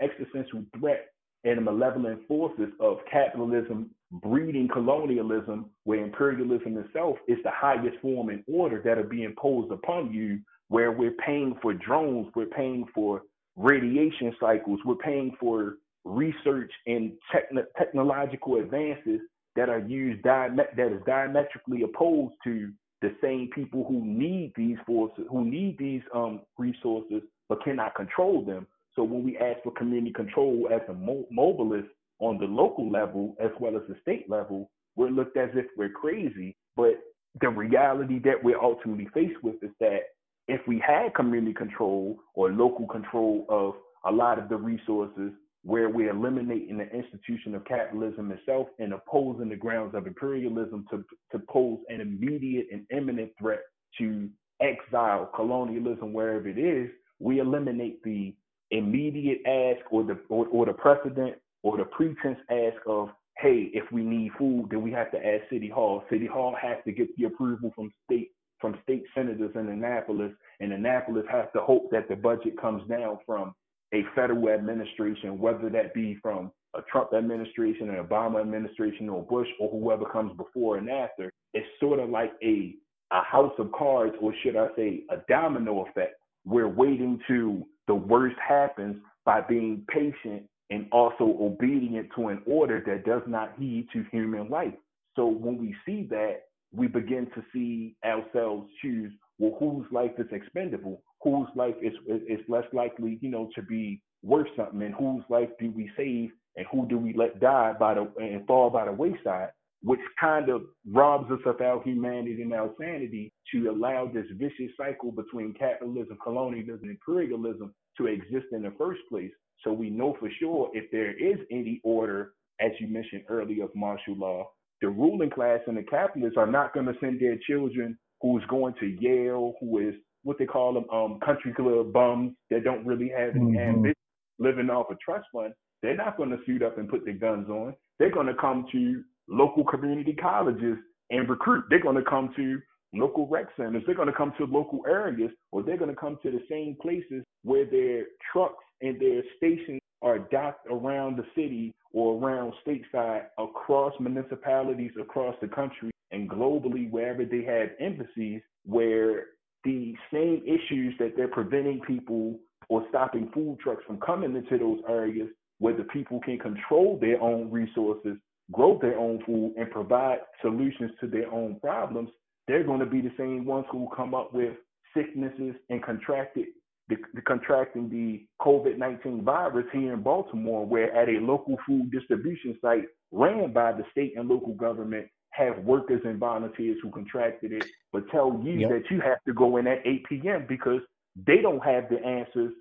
existential threat and the malevolent forces of capitalism breeding colonialism, where imperialism itself is the highest form and order that are being imposed upon you, where we're paying for drones, we're paying for radiation cycles, we're paying for research and techn- technological advances that are used that is diametrically opposed to the same people who need these forces, who need these um, resources, but cannot control them. So when we ask for community control as a mo- mobilist on the local level as well as the state level, we're looked as if we're crazy. But the reality that we're ultimately faced with is that if we had community control or local control of a lot of the resources, where we're eliminating the institution of capitalism itself and opposing the grounds of imperialism to, to pose an immediate and imminent threat to exile, colonialism, wherever it is, we eliminate the immediate ask or the or, or the precedent or the pretense ask of hey, if we need food, then we have to ask City Hall. City Hall has to get the approval from state from state senators in Annapolis, and Annapolis has to hope that the budget comes down from a federal administration, whether that be from a Trump administration, an Obama administration, or Bush, or whoever comes before and after. It's sort of like a a house of cards, or should I say, a domino effect. We're waiting to the worst happens by being patient and also obedient to an order that does not heed to human life. So when we see that, we begin to see ourselves choose, well, whose life is expendable? Whose life is, is less likely, you know, to be worth something? And whose life do we save? And who do we let die by the and fall by the wayside? Which kind of robs us of our humanity and our sanity to allow this vicious cycle between capitalism, colonialism, and imperialism to exist in the first place. So we know for sure if there is any order, as you mentioned earlier, of martial law, the ruling class and the capitalists are not going to send their children who's going to Yale, who is what they call them, um, country club bums that don't really have any mm-hmm. ambition, living off a trust fund. They're not going to suit up and put their guns on. They're going to come to local community colleges and recruit. They're going to come to local rec centers. They're going to come to local areas, or they're going to come to the same places where their trucks and their stations are docked around the city or around stateside across municipalities across the country and globally wherever they have embassies where the same issues that they're preventing people or stopping food trucks from coming into those areas where the people can control their own resources, grow their own food, and provide solutions to their own problems, they're going to be the same ones who come up with sicknesses and contracted the, the contracting the COVID 19 virus here in Baltimore, where at a local food distribution site ran by the state and local government, have workers and volunteers who contracted it, but tell you yep. that you have to go in at 8 p.m. because they don't have the answers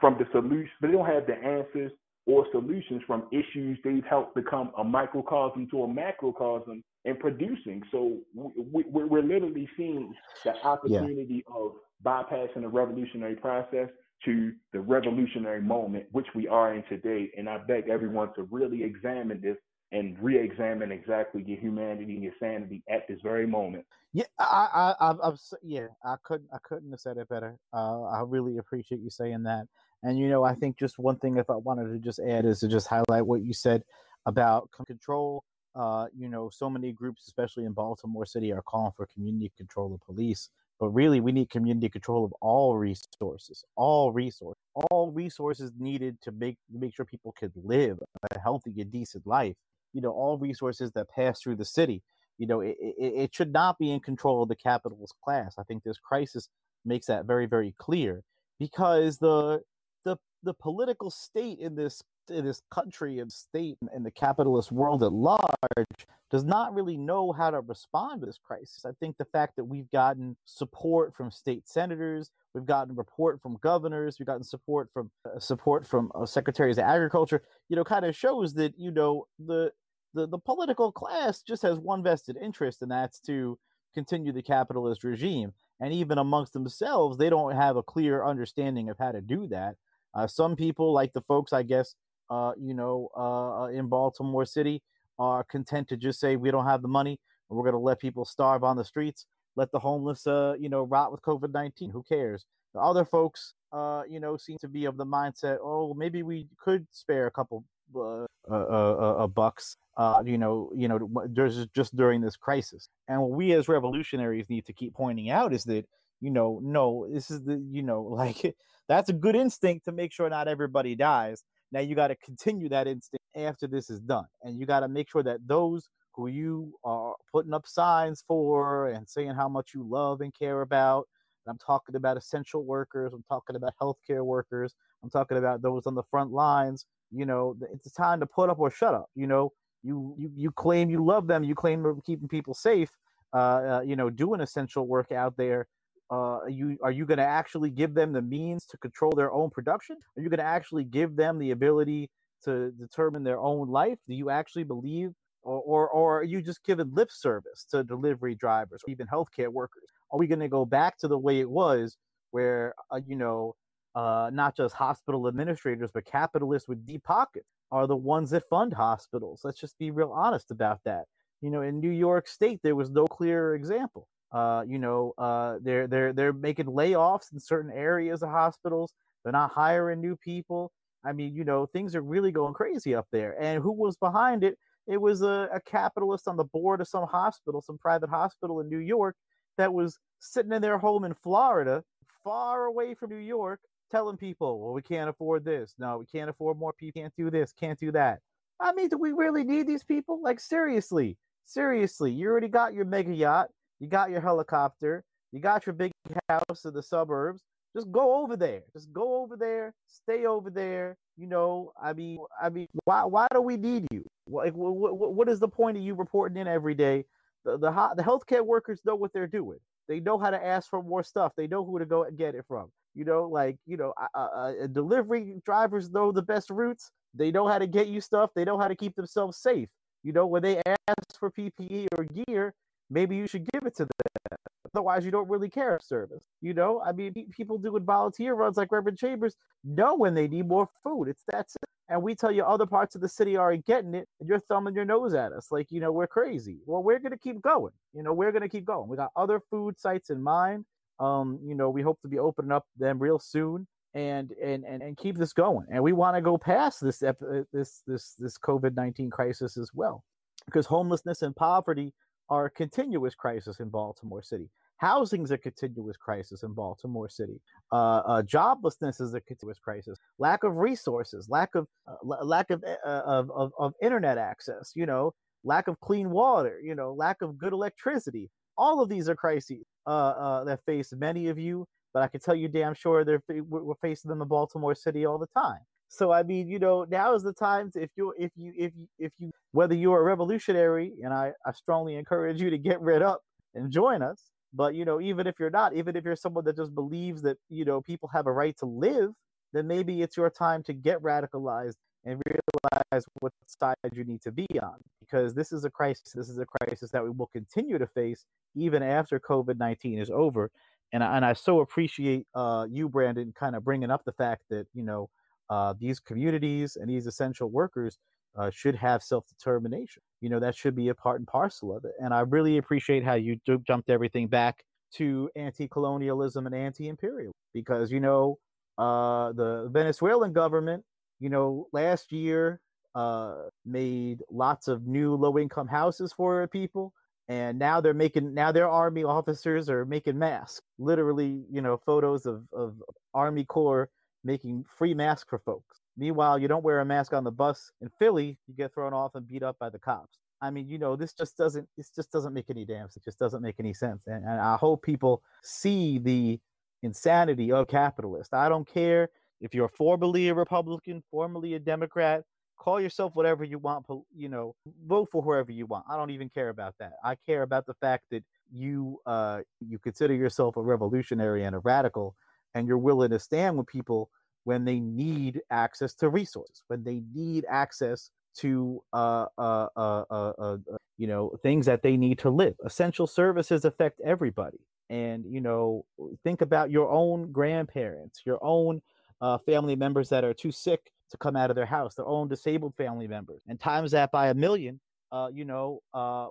from the solution, they don't have the answers or solutions from issues they've helped become a microcosm to a macrocosm in producing. So we, are literally seeing the opportunity yeah. of bypassing the revolutionary process to the revolutionary moment, which we are in today. And I beg everyone to really examine this and re-examine exactly your humanity and your sanity at this very moment. Yeah, I, I, I, am yeah, I couldn't, I couldn't have said it better. Uh, I really appreciate you saying that. And you know, I think just one thing if I wanted to just add is to just highlight what you said about control. Uh, you know, so many groups, especially in Baltimore City, are calling for community control of police. But really, we need community control of all resources, all resources, all resources needed to make make sure people could live a healthy and decent life. You know, all resources that pass through the city. You know, it, it, it should not be in control of the capitalist class. I think this crisis makes that very, very clear because the the the political state in this in this country and state and the capitalist world at large does not really know how to respond to this crisis. I think the fact that we've gotten support from state senators, we've gotten support from governors, we've gotten support from uh, support from uh, secretaries of agriculture, you know, kind of shows that you know the the the political class just has one vested interest, and that's to continue the capitalist regime. And even amongst themselves, they don't have a clear understanding of how to do that. Uh, some people, like the folks, I guess, uh, you know, uh, uh, in Baltimore City are content to just say we don't have the money and we're going to let people starve on the streets, let the homeless, uh, you know, rot with COVID 19. Who cares? The other folks, uh, you know, seem to be of the mindset, oh, maybe we could spare a couple uh, uh, bucks, uh, you know, you know, just just during this crisis. And what we as revolutionaries need to keep pointing out is that, you know, no, this is the, you know, like that's a good instinct to make sure not everybody dies. Now you got to continue that instinct after this is done. And you got to make sure that those who you are putting up signs for and saying how much you love and care about, and I'm talking about essential workers, I'm talking about healthcare workers, I'm talking about those on the front lines, you know, it's time to put up or shut up. You know, you you, you claim you love them, you claim keeping people safe, uh, uh, you know, doing essential work out there uh, you are you going to actually give them the means to control their own production? Are you going to actually give them the ability to determine their own life? Do you actually believe, or or, or are you just giving lip service to delivery drivers or even healthcare workers? Are we going to go back to the way it was, where uh, you know, uh, not just hospital administrators but capitalists with deep pockets are the ones that fund hospitals? Let's just be real honest about that. You know, in New York State, there was no clear example Uh, you know, uh, they're they're they're making layoffs in certain areas of hospitals. They're not hiring new people. I mean, you know, things are really going crazy up there. And who was behind it? It was a, a capitalist on the board of some hospital, some private hospital in New York, that was sitting in their home in Florida, far away from New York, telling people, well, we can't afford this. No, we can't afford more people. Can't do this. Can't do that. I mean, do we really need these people? Like, seriously, seriously, you already got your mega yacht, you got your helicopter, you got your big house in the suburbs. Just go over there. Just go over there. Stay over there. You know, I mean, I mean, why why do we need you? Like, what, what, what is the point of you reporting in every day? The the the healthcare workers know what they're doing. They know how to ask for more stuff. They know who to go and get it from. You know, like you know, uh, uh, delivery drivers know the best routes. They know how to get you stuff. They know how to keep themselves safe. You know, when they ask for PPE or gear, maybe you should give it to them. Otherwise, you don't really care service. You know, I mean, people doing volunteer runs like Reverend Chambers know when they need more food. It's that simple. And we tell you other parts of the city aren't getting it, and you're thumbing your nose at us like, you know, we're crazy. Well, we're to keep going. You know, we're to keep going. We got other food sites in mind. Um, you know, we hope to be opening up them real soon and and and, and keep this going. And we want to go past this uh, this this this COVID nineteen crisis as well, because homelessness and poverty are a continuous crisis in Baltimore City. Housing is a continuous crisis in Baltimore City. Uh, uh, joblessness is a continuous crisis. Lack of resources, lack of uh, lack of, uh, of, of of internet access. You know, lack of clean water. You know, lack of good electricity. All of these are crises uh, uh, that face many of you. But I can tell you damn sure they're we're facing them in Baltimore City all the time. So I mean, you know, now is the time to if you if you if you if you whether you're a revolutionary, and I, I strongly encourage you to get rid up and join us. But you know, even if you're not, even if you're someone that just believes that you know people have a right to live, then maybe it's your time to get radicalized and realize what side you need to be on. Because this is a crisis. This is a crisis that we will continue to face even after COVID nineteen is over. And I, and I so appreciate uh, you, Brandon, kind of bringing up the fact that you know uh, these communities and these essential workers uh, should have self determination. You know, that should be a part and parcel of it. And I really appreciate how you jumped everything back to anti colonialism and anti imperialism because, you know, uh, the Venezuelan government, you know, last year uh, made lots of new low income houses for people. And now they're making, now their army officers are making masks, literally, you know, photos of, of Army Corps making free masks for folks. Meanwhile, you don't wear a mask on the bus in Philly, you get thrown off and beat up by the cops. I mean, you know, this just doesn't this just doesn't make any damn it just doesn't make any sense. And, and I hope people see the insanity of capitalists. I don't care if you're formerly a Republican, formerly a Democrat, call yourself whatever you want, you know, vote for whoever you want. I don't even care about that. I care about the fact that you uh you consider yourself a revolutionary and a radical and you're willing to stand with people when they need access to resources, when they need access to uh, uh, uh, uh, uh, you know things that they need to live. Essential services affect everybody, and you know think about your own grandparents, your own uh, family members that are too sick to come out of their house, their own disabled family members, and times that by a million. you know,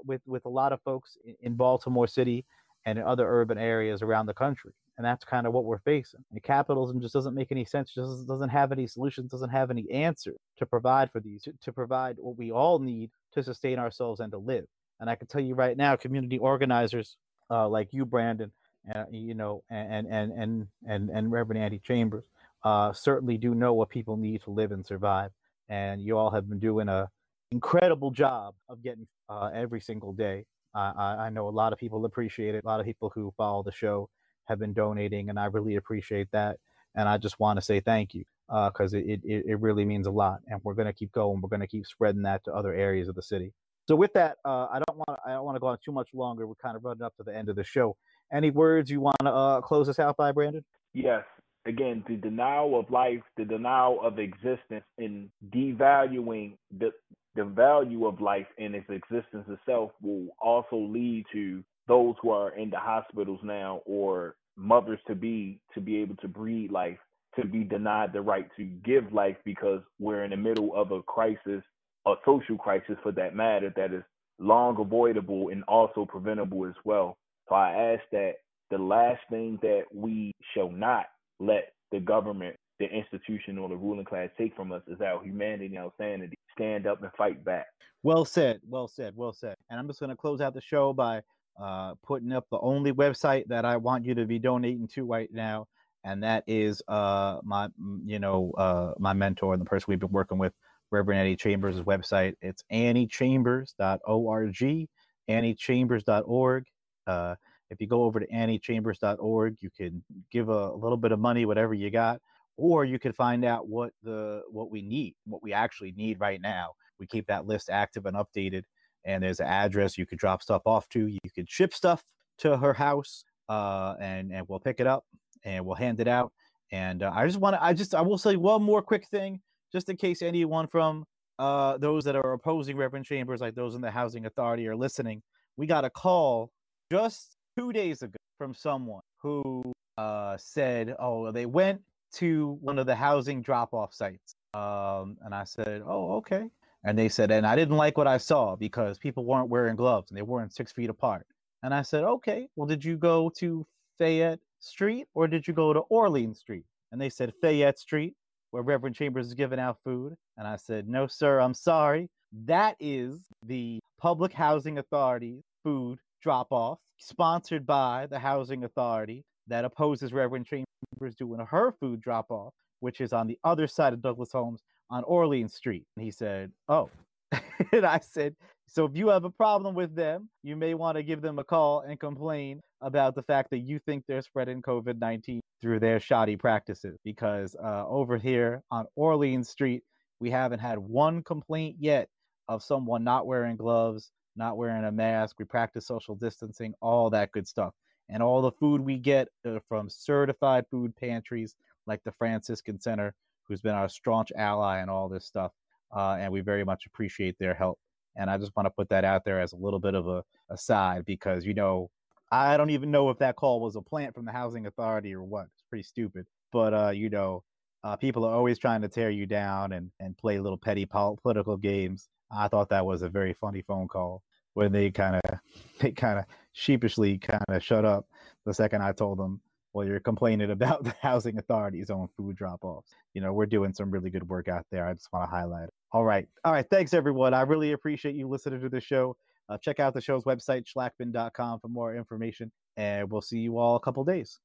with with a lot of folks in, in Baltimore City and in other urban areas around the country and that's kind of what we're facing. And capitalism just doesn't make any sense. Just doesn't have any solutions. Doesn't have any answer to provide for these. To, to provide what we all need to sustain ourselves and to live. And I can tell you right now, community organizers uh, like you, Brandon, uh, you know, and and and and and Reverend Annie Chambers, uh, certainly do know what people need to live and survive. And you all have been doing a incredible job of getting uh, every single day. I, I know a lot of people appreciate it. A lot of people who follow the show have been donating, and I really appreciate that. And I just want to say thank you because uh, it, it, it really means a lot. And we're going to keep going. We're going to keep spreading that to other areas of the city. So with that, uh, I don't want I don't want to go on too much longer. We're kind of running up to the end of the show. Any words you want to uh, close us out by, Brandon? Yes. Again, the denial of life, the denial of existence, and devaluing the the value of life and its existence itself will also lead to those who are in the hospitals now or mothers to be to be able to breed life to be denied the right to give life because we're in the middle of a crisis a social crisis for that matter that is long avoidable and also preventable as well So I ask that the last thing that we shall not let the government, the institution, or the ruling class take from us is our humanity and our sanity. Stand up and fight back. Well said. Well said. Well said. And I'm just going to close out the show by uh, putting up the only website that I want you to be donating to right now, and that is uh, my, you know, uh, my mentor and the person we've been working with, Reverend Annie Chambers' website. It's anniechambers.org, anniechambers.org. Uh, if you go over to anniechambers.org, you can give a, a little bit of money, whatever you got, or you could find out what the what we need, what we actually need right now. We keep that list active and updated, and there's an address you could drop stuff off to. You could ship stuff to her house, uh, and and we'll pick it up and we'll hand it out. And uh, I just want to, I just, I will say one more quick thing, just in case anyone from uh, those that are opposing Reverend Chambers, like those in the Housing Authority, are listening. We got a call just two days ago from someone who uh, said, "Oh, they went to one of the housing drop-off sites," um, and I said, "Oh, okay." And they said, and I didn't like what I saw because people weren't wearing gloves and they weren't six feet apart. And I said, okay, well, did you go to Fayette Street or did you go to Orleans Street? And they said Fayette Street, where Reverend Chambers is giving out food. And I said, no, sir, I'm sorry. That is the Public Housing Authority food drop off, sponsored by the Housing Authority that opposes Reverend Chambers doing her food drop off, which is on the other side of Douglass Homes on Orleans Street. And he said, Oh. and I said, So if you have a problem with them, you may want to give them a call and complain about the fact that you think they're spreading COVID 19 through their shoddy practices. Because uh, over here on Orleans Street, we haven't had one complaint yet of someone not wearing gloves, not wearing a mask. We practice social distancing, all that good stuff. And all the food we get uh, from certified food pantries like the Franciscan Center, who's been our staunch ally in all this stuff. Uh, and we very much appreciate their help. And I just want to put that out there as a little bit of a aside because, you know, I don't even know if that call was a plant from the housing authority or what. It's pretty stupid. But, uh, you know, uh, people are always trying to tear you down and, and play little petty pol- political games. I thought that was a very funny phone call when they kind of they kind of sheepishly kind of shut up the second I told them, "Well, you're complaining about the housing authority's own food drop-offs." You know, we're doing some really good work out there. I just want to highlight. All right, all right. Thanks everyone. I really appreciate you listening to the show. Uh, check out the show's website, schlakman.com, for more information. And we'll see you all a couple days.